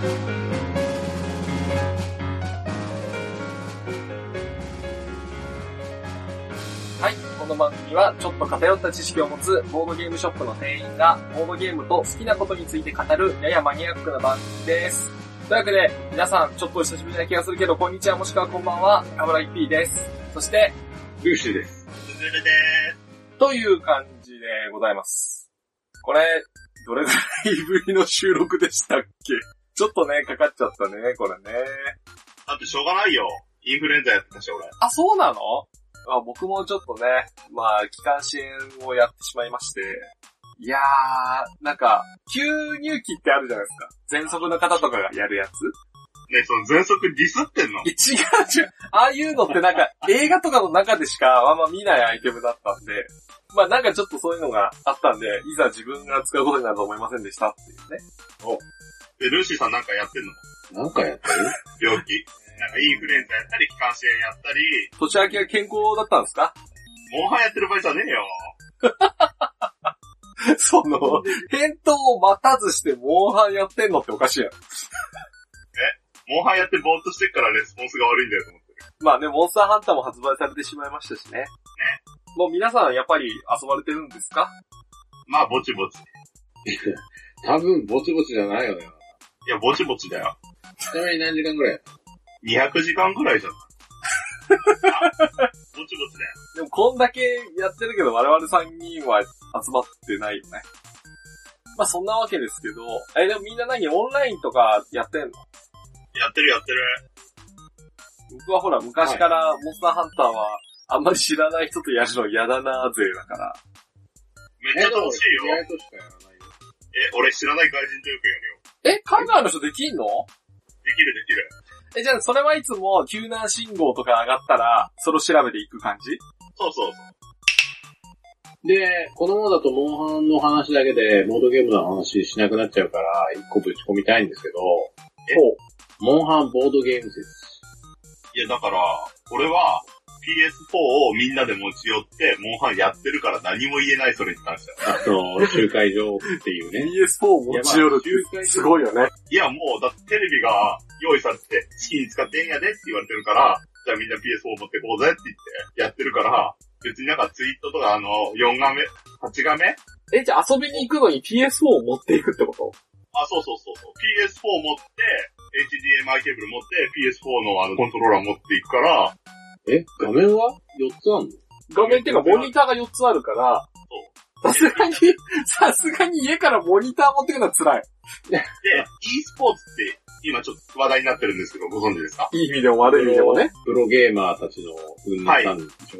はい。この番組は、ちょっと偏った知識を持つボードゲームショップの店員が、ボードゲームと好きなことについて語る、ややマニアックな番組です。というわけで、皆さん、ちょっとお久しぶりな気がするけど、こんにちはもしくはこんばんは、カブラギ P です。そして、ルーシーです。ズルでという感じでございます。これ、どれぐらいぶりの収録でしたっけ？ちょっとね、かかっちゃったね、これね。だってしょうがないよ。インフルエンザやってたし、俺。あ、そうなの？あ僕もちょっとね、まあ、気管支炎をやってしまいまして。いやー、なんか、吸入器ってあるじゃないですか。喘息の方とかがやるやつねその喘息ディスってんの？え、違う違う。ああいうのってなんか、映画とかの中でしかあんま見ないアイテムだったんで、まあなんかちょっとそういうのがあったんで、いざ自分が使うことになると思いませんでしたっていうね。で、ルーシーさんなんかやってんの？なんかやってる？病気。なんかインフルエンザやったり、気管支炎やったり、年明けは健康だったんですか？モンハンやってる場合じゃねえよ。その、返答を待たずしてモンハンやってんのっておかしいやん。モンハンやってぼーっとしてっからレスポンスが悪いんだよと思ってる。まあね、モンスターハンターも発売されてしまいましたしね。もう皆さんやっぱり遊ばれてるんですか？まあ、ぼちぼち。多分、ぼちぼちじゃないよね。いや、ぼちぼちだよ。ちなみに何時間ぐらいや？っ200時間くらいじゃん。あ ぼちぼちだよ。でもこんだけやってるけど我々3人は集まってないよね。まあそんなわけですけど、え、でもみんな何オンラインとかやってんの？やってるやってる。僕はほら昔からモンスターハンターはあんまり知らない人とやるの嫌だなーぜだから。めっちゃ楽しいよ。え、俺知らない外人とよくやるよ。え、海外の人できんの？できるできる。え、じゃあそれはいつも救難信号とか上がったら、それを調べていく感じ？そうそうそう。で、このままだとモンハンの話だけで、ボードゲームの話しなくなっちゃうから、一個ぶち込みたいんですけど、え。モンハンボードゲーム説。いや、だから、俺は PS4 をみんなで持ち寄って、モンハンやってるから何も言えない、それに関しては。あの、集会場っていうね。PS4 持ち寄るってすごいよね。いや、もう、だってテレビが用意されてて、好きに使ってええんやでって言われてるから、じゃあみんな PS4 持ってこうぜって言ってやってるから、別になんかツイートとかあの、4画面 ?8 画面え、じゃあ遊びに行くのに PS4 を持っていくってこと？あ、そうそうそうそう。PS4 持って、HDMI ケーブル持って、PS4 のあの、コントローラー持っていくから、え画面は？4つあんの？画面っていうかモニターが4つあるから、さすがに、さすがに家からモニター持ってくのは辛い。で、e スポーツって今ちょっと話題になってるんですけど、ご存知ですか？いい意味でも悪い意味でもね。プロゲーマーたちの運はいなんでしょ、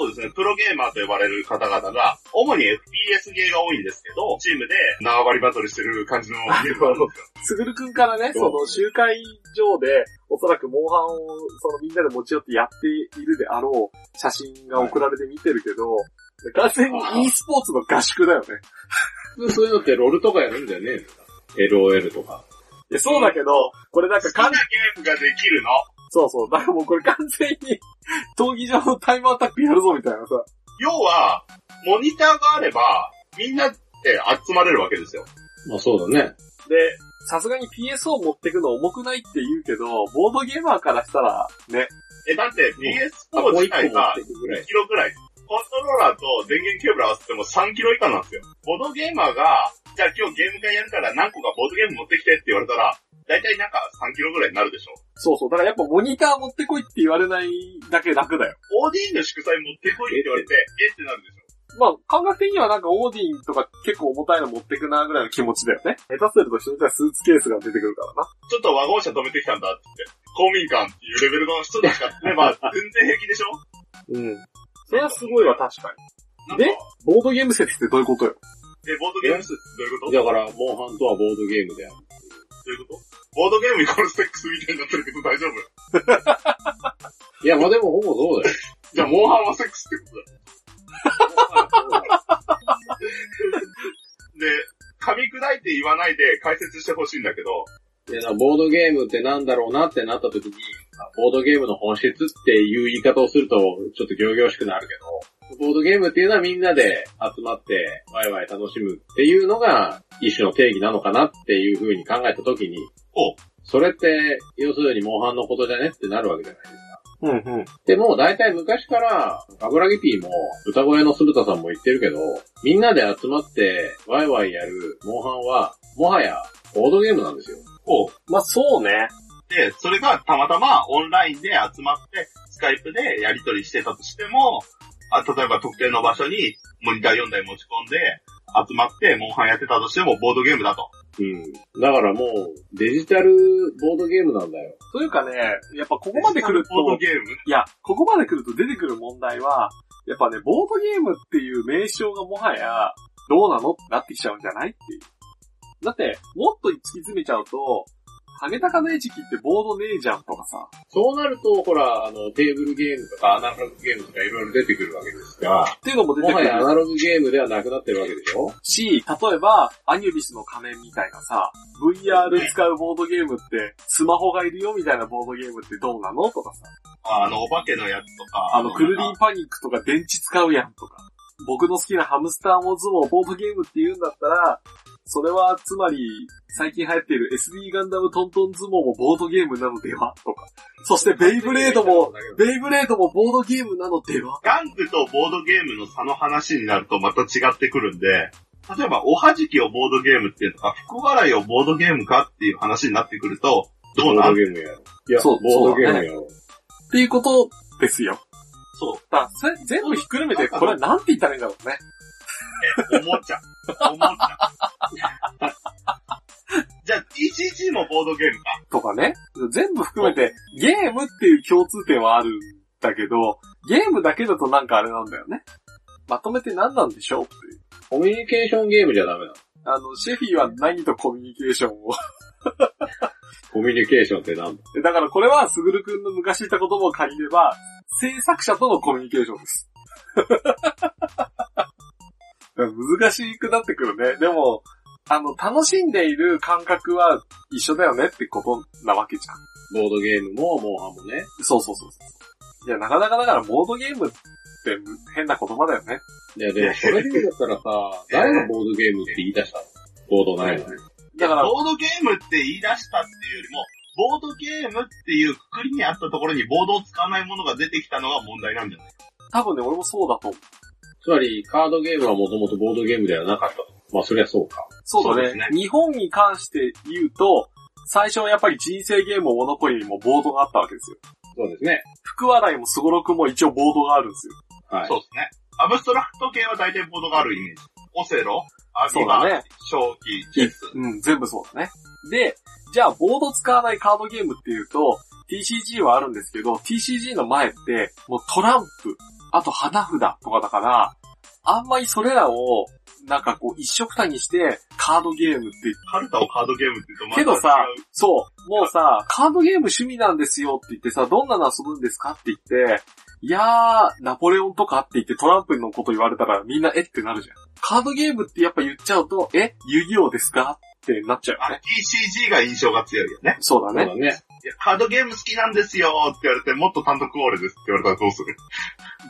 そうですね、プロゲーマーと呼ばれる方々が、主に FPS ゲーが多いんですけど、チームで縄張りバトルしてる感じのゲームがあるんですよ。すぐるくんからね、その集会場で、おそらくモンハンを、そのみんなで持ち寄ってやっているであろう写真が送られて見てるけど、完全に e スポーツの合宿だよね。そういうのってロールとかやるんだよね ?LOL とか。いやそうだけど、これなんかかん、ゲームができるの？そうそう、だからもうこれ完全に、闘技場のタイムアタックやるぞみたいなさ。要は、モニターがあれば、みんなで集まれるわけですよ。まあそうだね。で、さすがに PS を持ってくの重くないって言うけど、ボードゲーマーからしたら、ね、え、だってあ、PS4 もう一個持自体がっていくぐらい2。キロぐらい。コントローラーと電源ケーブル合わせても3キロ以下なんですよ。ボードゲーマーが、じゃあ今日ゲーム会やるから何個かボードゲーム持ってきてって言われたら、だいたいなんか3キロぐらいになるでしょ。そうそう、だからやっぱモニター持ってこいって言われないだけ楽だよ。OD の祝祭持ってこいって言われて、え？ってなるでしょ。まあ、感覚的にはなんかオーディンとか結構重たいの持ってくなぐらいの気持ちだよね。下手すると人によってはスーツケースが出てくるからな。ちょっとワゴン車止めてきたんだって言って、公民館っていうレベルの人たちが来れば全然平気でしょうん。それはすごいわ、確かなんかでボードゲーム説ってどういうことよ？で、ボードゲーム説どういうこと？どだから、モンハンとはボードゲームである。ういうこと？ボードゲームイコールセックスみたいになってるけど大丈夫 いや、まあでもほぼそうだよ。じゃあ、モンハンはセックスってことだよ。で、噛み砕いて言わないで解説してほしいんだけど、いや、ボードゲームってなんだろうなってなった時に、ボードゲームの本質っていう言い方をすると、ちょっと行々しくなるけど、ボードゲームっていうのはみんなで集まってワイワイ楽しむっていうのが一種の定義なのかなっていう風に考えた時に、おそれって、要するにモンハンのことじゃねってなるわけじゃないですか。うんうん。でも、大体昔から、油木ピーも、歌声の鈴田さんも言ってるけど、みんなで集まって、ワイワイやる、モンハンは、もはや、ボードゲームなんですよ。おうまあそうね。で、それがたまたまオンラインで集まって、スカイプでやり取りしてたとしても、あ例えば特定の場所にモニター4台持ち込んで、集まってモンハンやってたとしてもボードゲームだと。うん。だからもう、デジタルボードゲームなんだよ。というかね、やっぱここまで来ると、ボードゲーム？いや、ここまで来ると出てくる問題は、やっぱね、ボードゲームっていう名称がもはや、どうなの？ってなってきちゃうんじゃないっていう。だって、もっと突き詰めちゃうと、ハゲタカの餌食ってボードねえじゃんとかさ。そうなると、ほら、あの、テーブルゲームとかアナログゲームとかいろいろ出てくるわけですが、っていうのも出てくるもはやアナログゲームではなくなってるわけでしょ？し、例えば、アニュビスの仮面みたいなさ、VR 使うボードゲームって、スマホがいるよみたいなボードゲームってどうなのとかさ。あの、お化けのやつとか。あの、クルリンパニックとか電池使うやんとか。僕の好きなハムスターモズもボードゲームって言うんだったら、それはつまり、最近流行っている SD ガンダムトントン相撲もボードゲームなのでは？とか。そしてベイブレードも、ベイブレードもボードゲームなのでは？ガンクとボードゲームの差の話になるとまた違ってくるんで、例えば、おはじきをボードゲームっていうのか、福笑いをボードゲームかっていう話になってくると、どボーうなん？ドゲームやろ。いや、そうボードゲームやろ。っていうことですよ。そう。だ全部ひっくるめて、これなんて言ったらいいんだろうね。おもちゃ。おもちゃ。じゃあ、ECG もボードゲームか。とかね。全部含めて、ゲームっていう共通点はあるんだけど、ゲームだけだとなんかあれなんだよね。まとめて何なんでしょうっていう。コミュニケーションゲームじゃダメなの？あの、シェフィーは何とコミュニケーションを？コミュニケーションってなんだ？でだからこれは、すぐるくんの昔言った言葉を借りれば、制作者とのコミュニケーションです。難しくなってくるね。でも、あの、楽しんでいる感覚は一緒だよねってことなわけじゃん。ボードゲームも、モンハンもね。そうそうそうそう。いや、なかなかだから、ボードゲームって変な言葉だよね。いや、でもそれで言うんだったらさ、誰がボードゲームって言い出したの？ボードないのに。だから、ボードゲームって言い出したっていうよりも、ボードゲームっていうくくりにあったところにボードを使わないものが出てきたのが問題なんじゃない？多分ね、俺もそうだと思う。つまり、カードゲームはもともとボードゲームではなかったと。まあ、そりゃそうか。そうだねね日本に関して言うと、最初はやっぱり人生ゲームもモノポもボードがあったわけですよ。そうですね。福笑いもすごろくも一応ボードがあるんですよ。はい。そうですね。アブストラクト系は大体ボードがあるイメージ。オセロ、アビバ、そうだね。正気、チェス。うん、全部そうだね。で、じゃあボード使わないカードゲームっていうと、TCG はあるんですけど、TCG の前って、もうトランプ、あと花札とかだから、あんまりそれらを、なんかこう一緒くたにして、カードゲームってカルタをカードゲームって言うとけどさそう、もうさ、カードゲーム趣味なんですよって言ってさ、どんなの遊ぶんですかって言って、いやー、ナポレオンとかって言ってトランプのこと言われたらみんなえってなるじゃん。カードゲームってやっぱ言っちゃうと、え遊戯王ですかってなっちゃうよあね。TCG が印象が強いよね。そうだね。そうだね。いや、カードゲーム好きなんですよって言われて、もっと単独オーレですって言われたらどうする？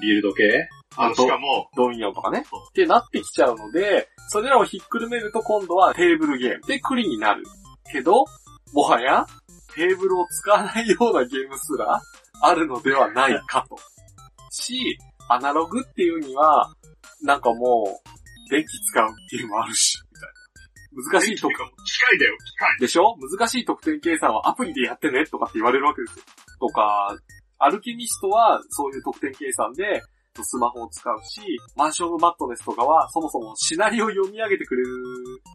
ビルド系あの、しかも、ドミニオンとかね。ってなってきちゃうので、それらをひっくるめると今度はテーブルゲームでクリになる。けど、もはや、テーブルを使わないようなゲームすらあるのではないかと。し、アナログっていうには、なんかもう、電気使うっていうのもあるし。難しいと機械だよ、機械。でしょ？難しい得点計算はアプリでやってねとかって言われるわけですよ。とか、アルケミストはそういう得点計算でスマホを使うし、マンションマットネスとかはそもそもシナリオを読み上げてくれる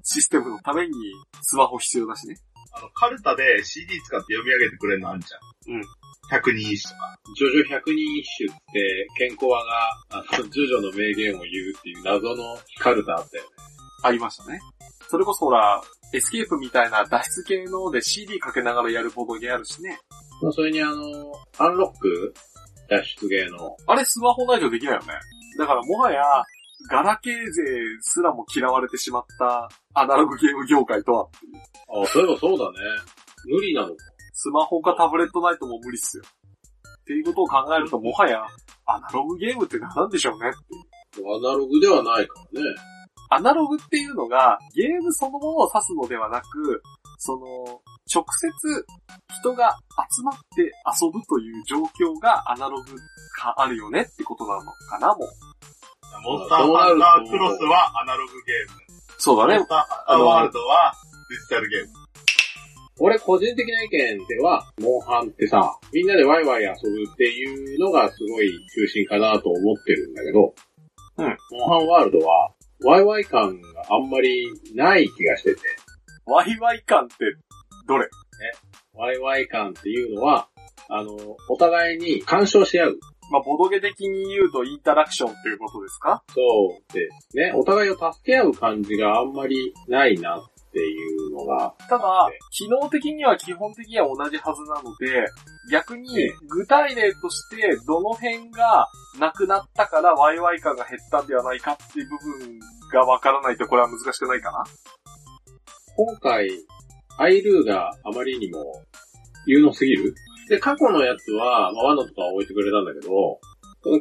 システムのためにスマホ必要だしね。あの、カルタで CD 使って読み上げてくれるのあんじゃん。うん。百人一首とか。ジョジョ百人一首って、ケンコアが、あの、ジョジョの名言を言うっていう謎のカルタあったよね。ありましたね。それこそほら、エスケープみたいな脱出系ので CD かけながらやるボードゲーあるしね。まあ、それにあの、アンロック脱出ゲーの、あれスマホないとできないよね。だからもはや、ガラケー勢すらも嫌われてしまったアナログゲーム業界とはっていう。あ、そういえばそうだね。無理なのか。スマホかタブレットないともう無理っすよ。っていうことを考えると、もはや、アナログゲームって何なんでしょうねって。アナログではないからね。アナログっていうのが、ゲームそのものを指すのではなく、その、直接人が集まって遊ぶという状況がアナログ化あるよねってことなのかな、もう。モンスターハンタークロスはアナログゲーム。そうだねモンス。ターハンターワールドはデジタルゲーム。俺個人的な意見では、モンハンってさ、みんなでワイワイ遊ぶっていうのがすごい中心かなと思ってるんだけど、うん。モンハンワールドは、ワイワイ感があんまりない気がしてて、ワイワイ感って、どれ？ワイワイ感っていうのは、あの、お互いに干渉し合う。まあ、ボドゲ的に言うとインタラクションっていうことですか？そうですね。お互いを助け合う感じがあんまりないなっていうのが、ただ、機能的には基本的には同じはずなので、逆に具体例としてどの辺がなくなったからワイワイ感が減ったんではないかっていう部分がわからないとこれは難しくないかな？今回、アイルーがあまりにも有能すぎる？で、過去のやつは、まあ、ワノとかは置いてくれたんだけど、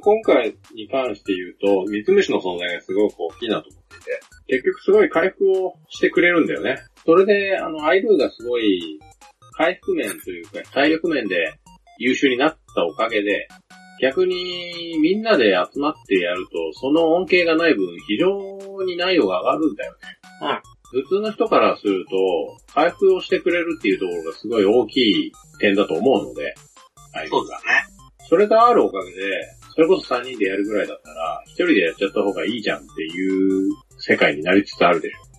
今回に関して言うと、三つ虫の存在がすごく大きいなと思っていて、結局すごい回復をしてくれるんだよね。それで、あの、アイルーがすごい、回復面というか、体力面で優秀になったおかげで、逆にみんなで集まってやると、その恩恵がない分、非常に難易度が上がるんだよね。普通の人からすると、回復をしてくれるっていうところがすごい大きい点だと思うので、アイルーがそうだね。それがあるおかげで、それこそ3人でやるぐらいだったら、1人でやっちゃった方がいいじゃんっていう世界になりつつあるでし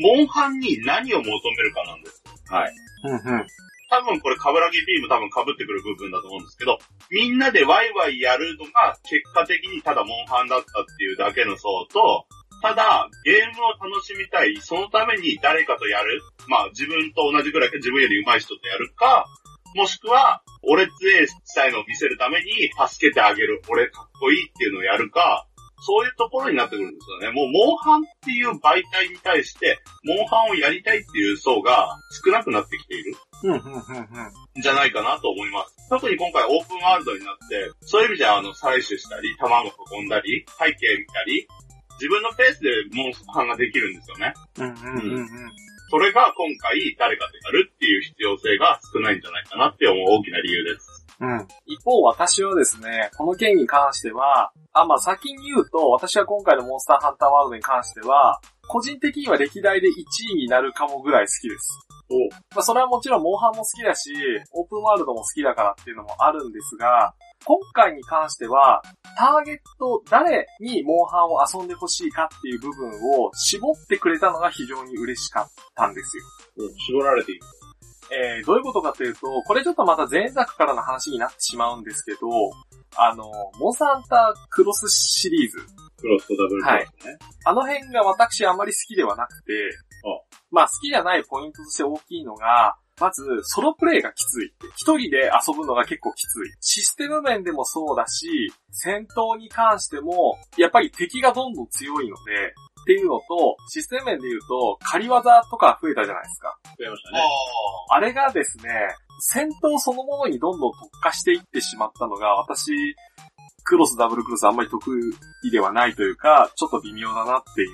モンハンに何を求めるかなんです。ょ。はい。うんうん。多分これ、カブラギビーム多分被ってくる部分だと思うんですけど、みんなでワイワイやるのが結果的にただモンハンだったっていうだけの層と、ただ、ゲームを楽しみたい、そのために誰かとやる、まあ自分と同じぐらいか自分より上手い人とやるか、もしくは、俺強いしたいのを見せるために助けてあげる、俺かっこいいっていうのをやるか、そういうところになってくるんですよね。もう、モンハンっていう媒体に対して、モンハンをやりたいっていう層が少なくなってきている。うんうんうんうん。じゃないかなと思います。特に今回オープンワールドになって、そういう意味ではあの、採取したり、卵運んだり、背景見たり、自分のペースでモンハンができるんですよね。うんうんうんうん。それが今回誰かとやるっていう必要性が少ないんじゃないかなって思う大きな理由です。うん。一方私はですね、この件に関しては、あ、まあ、先に言うと、私は今回のモンスターハンターワールドに関しては、個人的には歴代で1位になるかもぐらい好きです。おまあ、それはもちろんモンハンも好きだし、オープンワールドも好きだからっていうのもあるんですが、今回に関しては、ターゲット、誰にモンハンを遊んでほしいかっていう部分を絞ってくれたのが非常に嬉しかったんですよ。うん絞られている。えー、どういうことかというと、これちょっとまた前作からの話になってしまうんですけど、あの、モンスターハンタークロスシリーズ。クロスとダブルクロスね。あの辺が私あまり好きではなくて、まあ好きじゃないポイントとして大きいのが、まず、ソロプレイがきつい。一人で遊ぶのが結構きつい。システム面でもそうだし、戦闘に関しても、やっぱり敵がどんどん強いので、っていうのと、システム面で言うと、仮技とか増えたじゃないですか。増えましたあね。あれがですね、戦闘そのものにどんどん特化していってしまったのが、私、クロス、ダブルクロスあんまり得意ではないというか、ちょっと微妙だなっていう。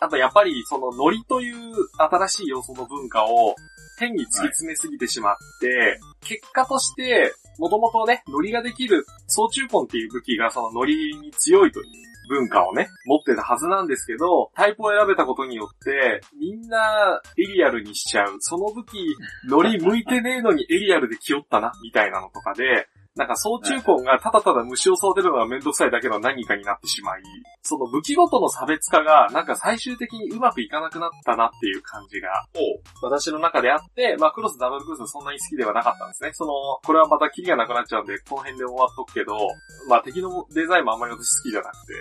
あとやっぱりそのノリという新しい要素の文化を変に突き詰めすぎてしまって、結果として、もともとね、ノリができる、総中根っていう武器がそのノリに強いという文化をね、持ってたはずなんですけど、タイプを選べたことによって、みんなエリアルにしちゃう。その武器、ノリ向いてねえのにエリアルで気負ったな、みたいなのとかで、なんか総中根がただただ虫を育てるのがめんどくさいだけの何かになってしまい、その武器ごとの差別化がなんか最終的にうまくいかなくなったなっていう感じが私の中であって、まあクロスダブルクロスはそんなに好きではなかったんですね。その、これはまたキリがなくなっちゃうんで、この辺で終わっとくけど、まあ敵のデザインもあんまり私好きじゃなくて。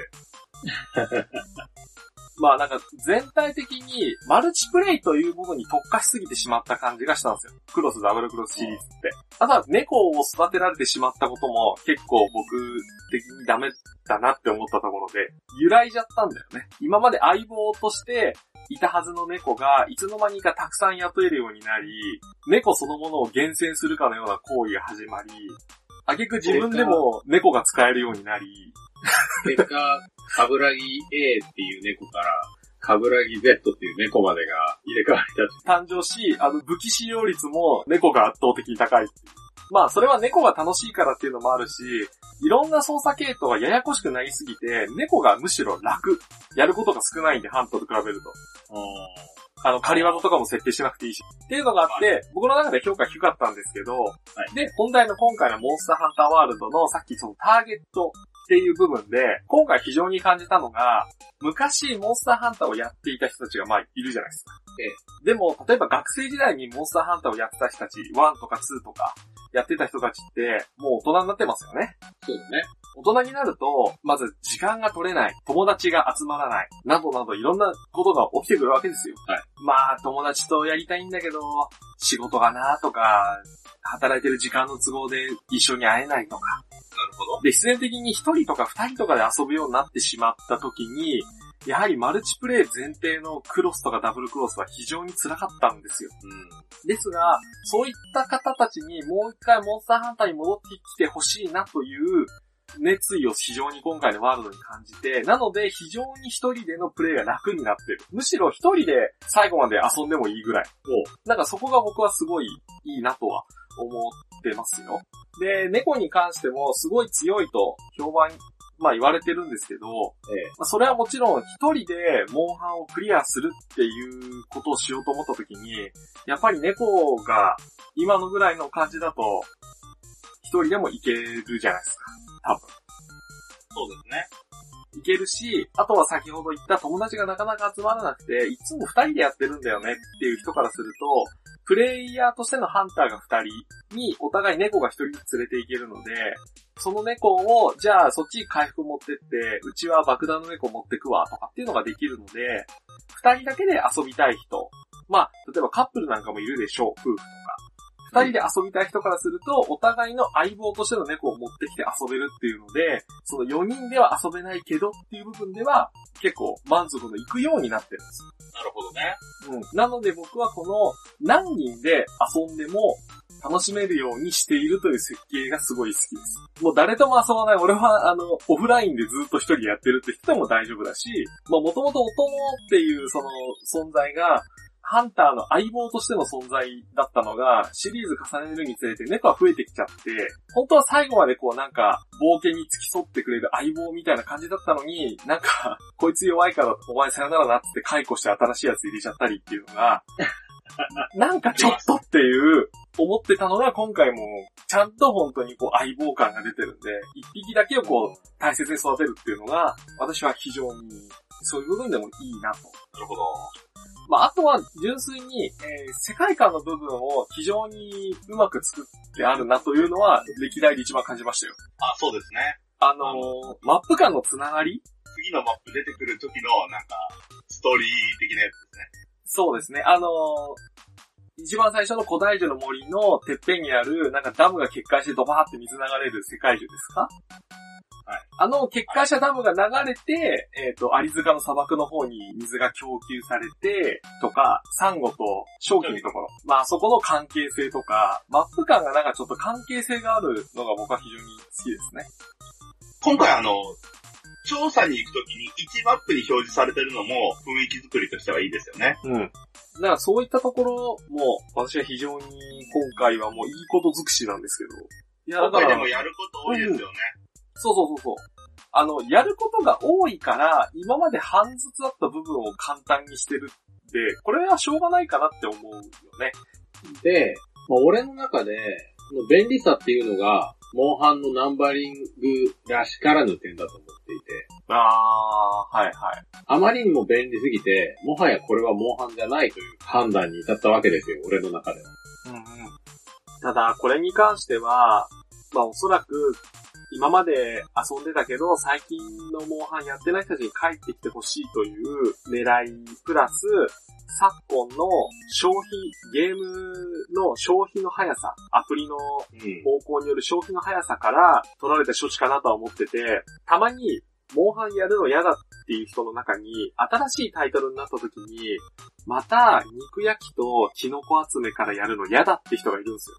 まあなんか全体的にマルチプレイというものに特化しすぎてしまった感じがしたんですよ。クロスダブルクロスシリーズって。ただ猫を育てられてしまったことも結構僕的にダメだなって思ったところで、揺らいじゃったんだよね。今まで相棒としていたはずの猫が、いつの間にかたくさん雇えるようになり、猫そのものを厳選するかのような行為が始まり、あげく自分でも猫が使えるようになり、結果、カブラギ A っていう猫から、カブラギ Z っていう猫までが入れ替わりだ誕生し、あの、武器使用率も猫が圧倒的に高い。まあ、それは猫が楽しいからっていうのもあるし、いろんな操作系統がややこしくなりすぎて、猫がむしろ楽。やることが少ないんで、ハントと比べると。あの、仮技とかも設定しなくていいし。っていうのがあって、僕の中で評価低かったんですけど、いで、本題の今回のモンスターハンターワールドのさっきそのターゲットっていう部分で、今回非常に感じたのが、昔モンスターハンターをやっていた人たちがまあいるじゃないですか。でも、例えば学生時代にモンスターハンターをやってた人たち、1とか2とか、やってた人たちって、もう大人になってますよね。そうだね。大人になると、まず時間が取れない、友達が集まらない、などなどいろんなことが起きてくるわけですよ。はいまあ、友達とやりたいんだけど、仕事がなとか、働いてる時間の都合で一緒に会えないとか。なるほど。で、必然的に一人とか二人とかで遊ぶようになってしまった時に、やはりマルチプレイ前提のクロスとかダブルクロスは非常に辛かったんですよ。うん。ですが、そういった方たちにもう一回モンスターハンターに戻ってきてほしいなという熱意を非常に今回のワールドに感じて、なので非常に一人でのプレイが楽になってる。むしろ一人で最後まで遊んでもいいぐらい。なんかそこが僕はすごいいいなとは思ってますよ。で、猫に関してもすごい強いと評判、まあ言われてるんですけど、ええ。まあ、それはもちろん一人でモンハンをクリアするっていうことをしようと思った時に、やっぱり猫が今のぐらいの感じだと、一人でもいけるじゃないですか。多分。そうですね。いけるし、あとは先ほど言った友達がなかなか集まらなくて、いつも二人でやってるんだよねっていう人からすると、プレイヤーとしてのハンターが二人にお互い猫が一人ずつ連れていけるので、その猫を、じゃあそっち回復持ってって、うちは爆弾の猫持ってくわとかっていうのができるので、二人だけで遊びたい人。まあ、例えばカップルなんかもいるでしょう、夫婦とか。二人で遊びたい人からすると、お互いの相棒としての猫を持ってきて遊べるっていうので、その4人では遊べないけどっていう部分では、結構満足のいくようになってるんです。なるほどね。うん。なので僕はこの何人で遊んでも楽しめるようにしているという設計がすごい好きです。もう誰とも遊ばない。俺はあの、オフラインでずっと一人でやってるって人でも大丈夫だし、まあもともとお供っていうその存在が、ハンターの相棒としての存在だったのが、シリーズ重ねるにつれて猫は増えてきちゃって、本当は最後までこうなんか、冒険に付き添ってくれる相棒みたいな感じだったのに、なんか、こいつ弱いからお前さよならなって解雇して新しいやつ入れちゃったりっていうのが、なんかちょっとっていう、思ってたのが今回も、ちゃんと本当にこう相棒感が出てるんで、一匹だけをこう、大切に育てるっていうのが、私は非常に、そういう部分でもいいなと。なるほど。まあ、あとは純粋に、えー世界観の部分を非常にうまく作ってあるなというのは、歴代で一番感じましたよ。あ、そうですね。あのーマップ間のつながり？次のマップ出てくる時の、なんか、ストーリー的なやつですね。そうですね。あのー一番最初の古代樹の森のてっぺんにある、なんかダムが決壊してドバーって水流れる世界樹ですか？はい。あの決壊したダムが流れて、えっ、と、アリ塚の砂漠の方に水が供給されて、とか、サンゴと正気のところ。まあ、そこの関係性とか、マップ感がなんかちょっと関係性があるのが僕は非常に好きですね。今回あの、調査に行くときに1マップに表示されてるのも雰囲気作りとしてはいいですよね。うん。だからそういったところも、私は非常に今回はもういいこと尽くしなんですけど。いや、今回で、もやること多いですよね。そうそうそうそう。あの、やることが多いから、今まで半ずつだった部分を簡単にしてるって、これはしょうがないかなって思うよね。で、まあ、俺の中で、この便利さっていうのが、モンハンのナンバリングらしからぬ点だと思っていて、あー、はいはい。あまりにも便利すぎて、もはやこれはモンハンじゃないという判断に至ったわけですよ、俺の中では。うんうん。ただ、これに関しては、まあおそらく、今まで遊んでたけど、最近のモンハンやってない人たちに帰ってきてほしいという狙い、プラス、昨今の消費、ゲームの消費の速さ、アプリのうん。方向による消費の速さから取られた処置かなとは思ってて、たまに、モンハンやるの嫌だっていう人の中に、新しいタイトルになった時に、また肉焼きとキノコ集めからやるの嫌だって人がいるんですよ。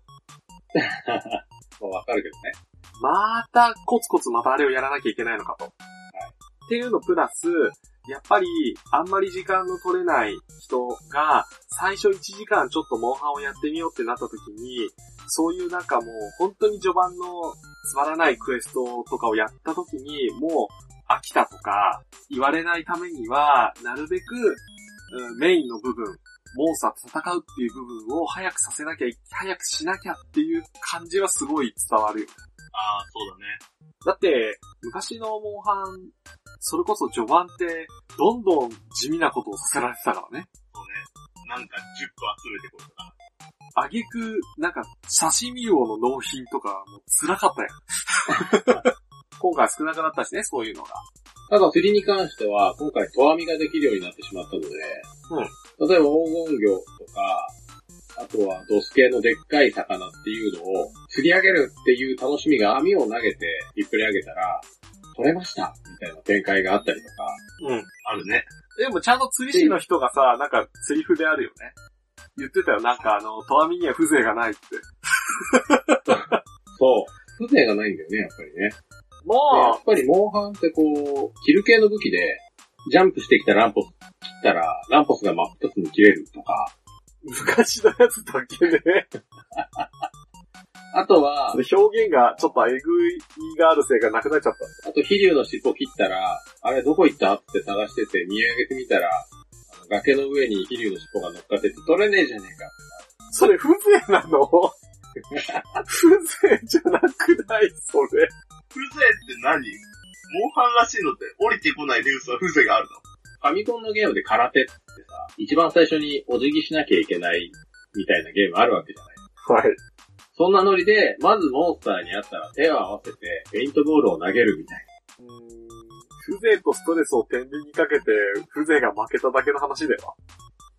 まあわかるけどね。またコツコツまたあれをやらなきゃいけないのかと。っていうのプラス、やっぱりあんまり時間の取れない人が最初1時間ちょっとモンハンをやってみようってなった時に、そういうなんかもう本当に序盤のつまらないクエストとかをやった時にもう飽きたとか言われないためには、なるべく、うんメインの部分、モンスターと戦うっていう部分を早くさせなきゃ、早くしなきゃっていう感じはすごい伝わるよね。ああ、そうだね。だって、昔のモンハン、それこそ序盤って、どんどん地味なことをさせられてたからね。そうね。なんか10個集めてこいとか。あげく、なんか、刺身用の納品とか、もう辛かったやん。今回少なくなったしね、そういうのが。ただ釣りに関しては、今回、トワミができるようになってしまったので、例えば黄金魚とか、あとはドス系のでっかい魚っていうのを釣り上げるっていう楽しみが網を投げて引っ張り上げたら、取れましたみたいな展開があったりとか、うん。あるね。でもちゃんと釣り師の人がさ、なんかセリフであるよね。言ってたよ、なんかあの、トワミには風情がないって。そう、風情がないんだよね、やっぱりね。でやもっぱりモンハンってこう、キル系の武器で、ジャンプしてきたランポス切ったら、ランポスが真っ二つに切れるとか、う、昔のやつだけね、あとは、表現がちょっとえぐいがあるせいがなくなっちゃった。あと、飛竜の尻尾切ったら、あれどこ行ったって探してて見上げてみたら、あの崖の上に飛竜の尻尾が乗っかってて取れねえじゃねえか。それ風情なの？風情じゃなくない？それ。風情って何？モンハンらしいのって降りてこないルースは風情があるの？ファミコンのゲームで空手ってさ、一番最初にお辞儀しなきゃいけないみたいなゲームあるわけじゃない。はい。そんなノリで、まずモンスターに会ったら手を合わせて、ペイントボールを投げるみたい風情とストレスを天秤にかけて、風情が負けただけの話だよ。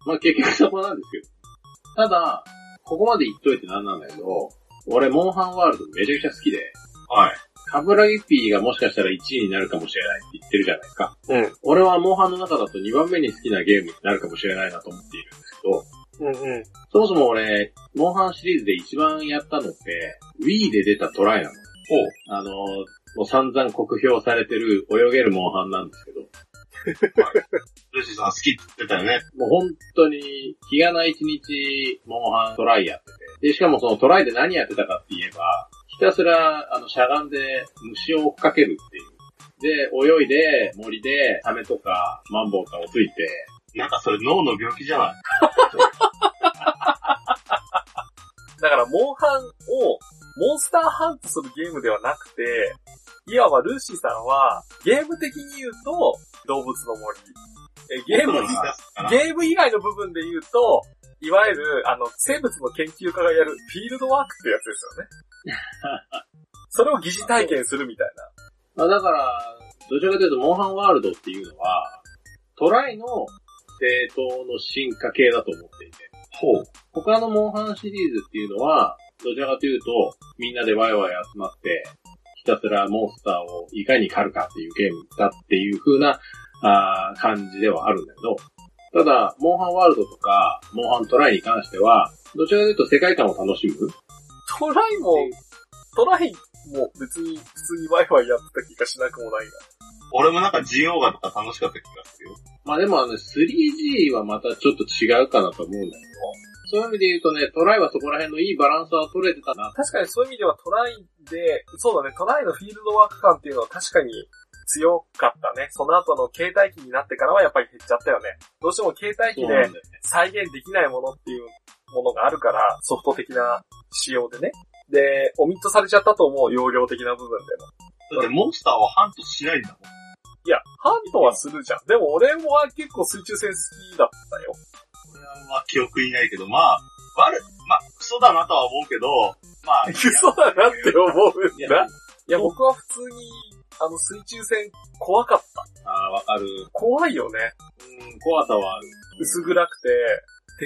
な。まあ結局そこなんですけど。ただ、ここまで言っといてなんなんだけど、俺、モンハンワールドめちゃくちゃ好きで、はい。カブラギピーがもしかしたら1位になるかもしれないって言ってるじゃないですか。うん。俺はモンハンの中だと2番目に好きなゲームになるかもしれないなと思っているんですけど、うんうん。そもそも俺、モンハンシリーズで一番やったのって、Wii で出たトライなの。ほう。あの、もう散々酷評されてる泳げるモンハンなんですけど、ルシーさん好きって言ってたよね。もう本当に気がない一日、モンハントライやってて。で、しかもそのトライで何やってたかって言えば、ひたすら、あの、しゃがんで虫を追っかけるっていう。で、泳いで、森で、サメとか、マンボウとかをついて、なんかそれ脳の病気じゃない？だから、モンハンを、モンスターハントするゲームではなくて、いわばルーシーさんは、ゲーム的に言うと、動物の森。えゲーム、ゲーム以外の部分で言うと、いわゆる、あの、生物の研究家がやるフィールドワークってやつですよね。それを疑似体験するみたいな。まあだから、どちらかというと、モンハンワールドっていうのは、トライの正当の進化系だと思っていて。ほう。他のモンハンシリーズっていうのは、どちらかというと、みんなでワイワイ集まって、ひたすらモンスターをいかに狩るかっていうゲームだっていう風な、あー感じではあるんだけど、ただ、モンハンワールドとか、モンハントライに関しては、どちらかというと世界観を楽しむトライも、トライも別に普通にワイワイやってた気がしなくもないな。俺もなんかジンオーガとか楽しかった気がするよ。まあでもあの 3G はまたちょっと違うかなと思うんだけど、そういう意味で言うとね、トライはそこら辺のいいバランスは取れてたな。確かにそういう意味ではトライで、そうだね、トライのフィールドワーク感っていうのは確かに強かったね。その後の携帯機になってからはやっぱり減っちゃったよね。どうしても携帯機で。再現できないものっていうものがあるから、ソフト的な仕様でね。で、オミットされちゃったと思う、容量的な部分でも。だってモンスターはハントしないんだもん。いや、ハントはするじゃん。でも俺も結構水中戦好きだったよ。これはまあ記憶にないけど、まあ、悪い、まあ、クソだなとは思うけど、まあ、嘘だなって思うんいやだ。いや、僕は普通に、あの、水中戦怖かった。ああ、わかる。怖いよね。うん、怖さはある。薄暗くて、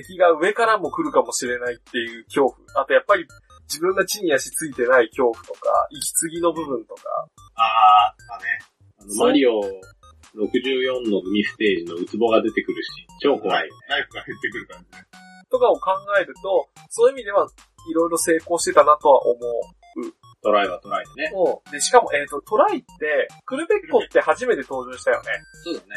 敵が上からも来るかもしれないっていう恐怖。あとやっぱり自分が地に足ついてない恐怖とか、息継ぎの部分とか。あーあったね。あのマリオ64の2ステージのウツボが出てくるし、超怖い。ライフが減ってくる感じね。とかを考えると、そういう意味ではいろいろ成功してたなとは思う。トライはトライでね。うんで、しかも、えっ、と、トライって、クルペッコって初めて登場したよね。そうだね。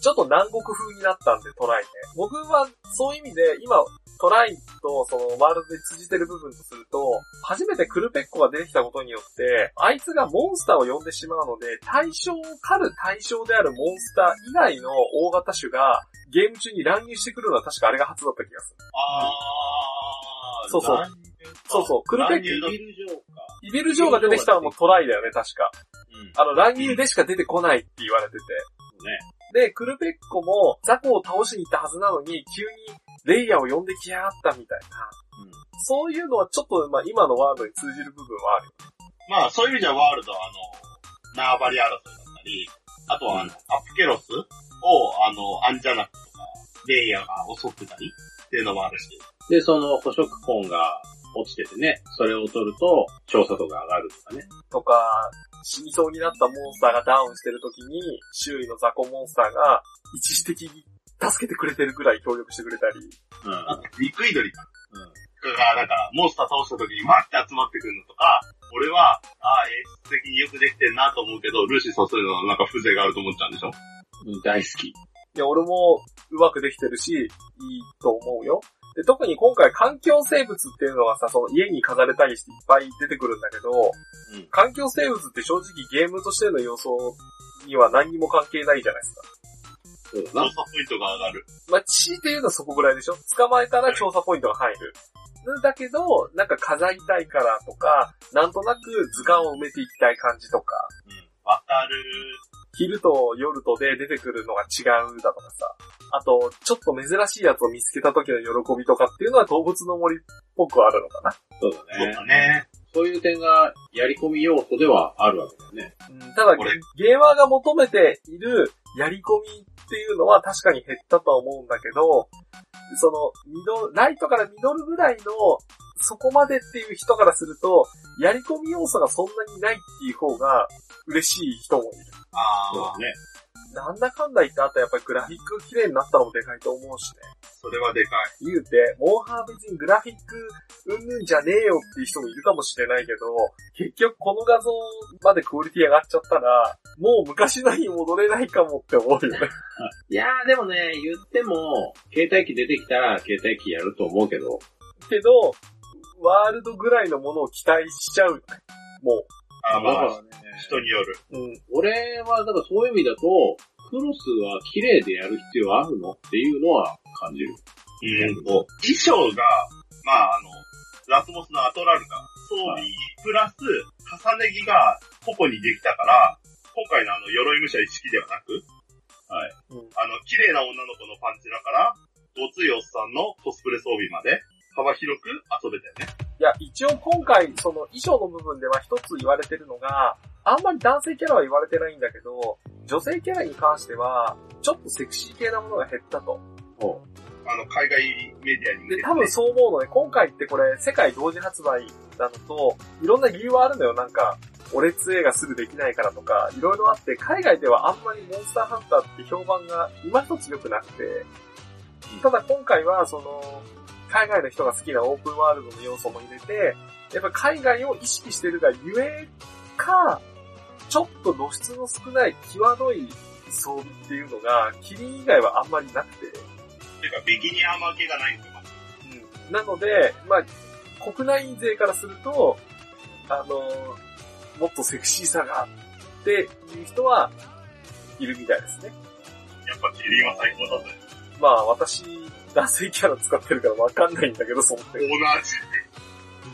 ちょっと南国風になったんで、トライね。僕は、そういう意味で、今、トライと、その、ワールドで通じてる部分とすると、初めてクルペッコが出てきたことによって、あいつがモンスターを呼んでしまうので、対象、狩る対象であるモンスター以外の大型種が、ゲーム中に乱入してくるのは確かあれが初だった気がする。あー。そうそうそうそうクルペッコ乱入のビルジョーか。イベルジョーが出てきたのもトライだよね、確か。うん。あの、乱入でしか出てこないって言われてて。ね。で、クルペッコもザコを倒しに行ったはずなのに、急にレイヤーを呼んできやがったみたいな。うん。そういうのはちょっと、まあ今のワールドに通じる部分はあるよ。まあ、そういう意味ではワールドは、あの、縄張り争いだったり、あとは、あの、アプケロスを、あの、アンジャナクとか、レイヤーが襲ってたりっていうのもあるし。で、その捕食痕が落ちててね、それを取ると、調査度が上がるとかね。とか、死にそうになったモンスターがダウンしてる時に、周囲のザコモンスターが一時的に助けてくれてるぐらい協力してくれたり。うん。あと、肉イドリか。うん。が、なんか、モンスター倒した時にわって集まってくるのとか、俺は、ああ、演出的によくできてんなと思うけど、ルーシーさんそういうのなんか風情があると思っちゃうんでしょ？うん大好き。いや、俺もうまくできてるし、いいと思うよ。で、特に今回環境生物っていうのがさ、その家に飾れたりしていっぱい出てくるんだけど、うん環境生物って正直ゲームとしての要素には何にも関係ないじゃないですか。そうだな。調査ポイントが上がる。まあ、地っていうのはそこぐらいでしょ？捕まえたら調査ポイントが入る。だけど、なんか飾りたいからとか、なんとなく図鑑を埋めていきたい感じとか、うん。わかる。昼と夜とで出てくるのが違うだとかさ。あと、ちょっと珍しいやつを見つけた時の喜びとかっていうのは動物の森っぽくあるのかな。そうだそうね。だね。そういう点が、やり込み要素ではあるわけだよね。うん、ただゲーマーが求めているやり込みっていうのは確かに減ったとは思うんだけど、その、ミドル、ライトからミドルぐらいの、そこまでっていう人からすると、やり込み要素がそんなにないっていう方が嬉しい人もいる。ああ、そうだね。なんだかんだ言ってあとやっぱりグラフィックが綺麗になったのもでかいと思うしね。それはでかい。言うて、モンハン別にグラフィックうんぬんじゃねえよっていう人もいるかもしれないけど、結局この画像までクオリティ上がっちゃったら、もう昔の日に戻れないかもって思うよね。いやーでもね、言っても、携帯機出てきたら携帯機やると思うけど、けど、ワールドぐらいのものを期待しちゃう。もああ、まあ、ね、人による。う。うん。俺は、だからそういう意味だと、クロスは綺麗でやる必要あるのっていうのは感じる。うんと、衣装が、まああの、ラスモスのアトラルが装備、プラス、重ね着が個々にできたから、今回のあの、鎧武者一式ではなく、はい。うんあの、綺麗な女の子のパンチラから、ごついおっさんのコスプレ装備まで、幅広く遊べたよね。いや、一応今回、その衣装の部分では一つ言われてるのが、あんまり男性キャラは言われてないんだけど、女性キャラに関しては、ちょっとセクシー系なものが減ったと。おあの、海外メディアに向けで、て。多分そう思うのね、今回ってこれ、世界同時発売なのと、いろんな理由はあるのよ、なんか、オレツ A がすぐできないからとか、いろいろあって、海外ではあんまりモンスターハンターって評判が今一つ良くなくて、ただ今回は、その、海外の人が好きなオープンワールドの要素も入れて、やっぱ海外を意識してるがゆえか、ちょっと露出の少ない際どい装備っていうのが、キリン以外はあんまりなくて、ていうか、ビギニア負けがないんですよ。うんなので、まあ、国内勢からすると、あの、もっとセクシーさがっていう人はいるみたいですね。やっぱキリンは最高だぜ。まあ私、男性キャラ使ってるからわかんないんだけど、その点。同じ。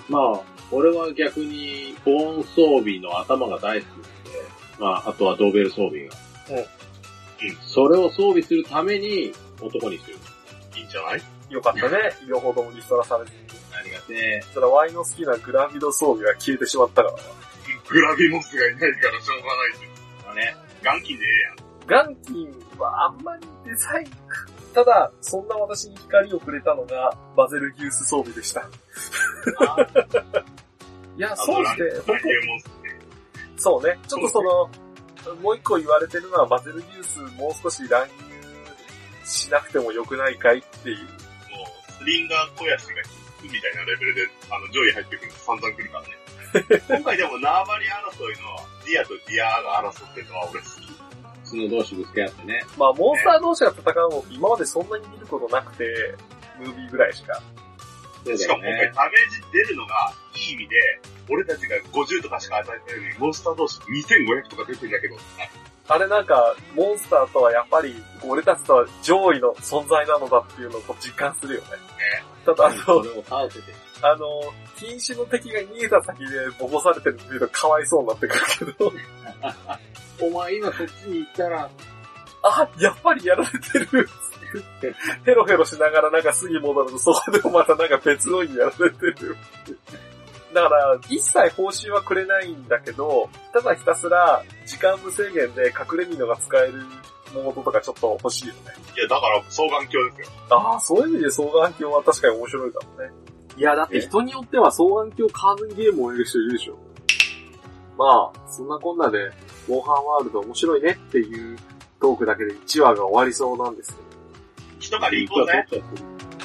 まあ、俺は逆に、保温装備の頭が大好きなんで、まあ、あとはドーベル装備が。うんそれを装備するために、男にする。いいんじゃない？よかったね。両方ともリストラされずに。ありがてえ。それはワイの好きなグラビド装備が消えてしまったからな。グラビモスがいないからしょうがないです。まあね。元金でええやん。ガンキンはあんまりデザインか。ただ、そんな私に光をくれたのが、バゼルギウス装備でした。いや、そうして、ランラン本ゲーモンスって。当そうね。ちょっとその、もう一個言われてるのはバゼルニュースもう少し乱入しなくてもよくないかいっていう。もう、スリンガー小屋しが引くみたいなレベルで、あの、上位入ってくるの散々来るからね。今回でも縄張り争いのディアとディアが争ってるのは俺好き。角同士ぶつけ合ってね。まあ、モンスター同士が戦うの今までそんなに見ることなくて、ムービーぐらいしか。そうしかも今回だよね。ダメージ出るのがいい意味で、俺たちが50とかしか与えてないのに、モンスター同士2500とか出てんだけど、あれなんか、モンスターとはやっぱり、俺たちとは上位の存在なのだっていうのをこう実感するよね。ただあの、それを倒せて。あの、禁止の敵が逃げた先でボコされてるっていうとかわいそうになってくるけど、お前今そっちに行ったら、あ、やっぱりやられてる。ヘロヘロしながらなんかすぐ戻ると、そこでもまたなんか別のにやられてる。だから、一切報酬はくれないんだけど、ただひたすら時間無制限で隠れ蓑が使えるモードとかちょっと欲しいよね。いや、だから双眼鏡ですよ。ああ、そういう意味で双眼鏡は確かに面白いかもね。いや、だって人によっては双眼鏡買わずにゲームをやる人いるでしょ。まあ、そんなこんなで、モンハンワールド面白いねっていうトークだけで1話が終わりそうなんですけど。人がリンゴね。取っちゃってる